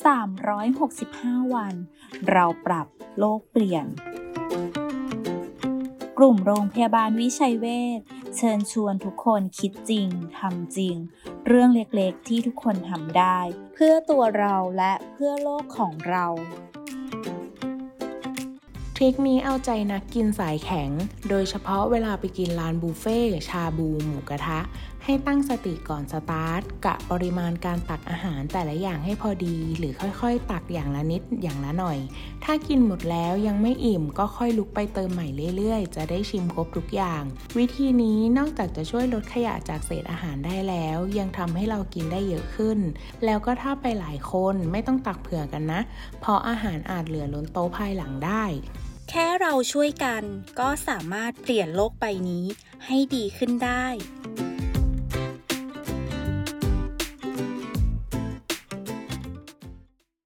365 วัน เราปรับโลกเปลี่ยน กลุ่มโรงพยาบาลวิชัยเวชเชิญชวนทุกคนคิดจริงทำจริง เรื่องเล็กๆที่ทุกคนทำได้ เพื่อตัวเราและเพื่อโลกของเราทริคนี้เอาใจนักกินสายแข็ง โดยเฉพาะเวลาไปกินร้านบุฟเฟ่ชาบูหมูกระทะให้ตั้งสติก่อนสตาร์ทกะปริมาณการตักอาหารแต่ละอย่างให้พอดี หรือค่อยๆ ตักอย่างละนิดอย่างละหน่อย ถ้ากินหมดแล้วยังไม่อิ่มก็ค่อยลุกไปเติมใหม่เรื่อยๆ จะได้ชิมครบทุกอย่าง วิธีนี้นอกจากจะช่วยลดขยะจากเศษอาหารได้แล้ว ยังทำให้เรากินได้เยอะขึ้น แล้วก็ถ้าไปหลายคนไม่ต้องตักเผื่อกันนะ เพราะอาหารอาจเหลือล้นโต๊ะภายหลังได้แค่เราช่วยกันก็สามารถเปลี่ยนโลกใบนี้ให้ดีขึ้นได้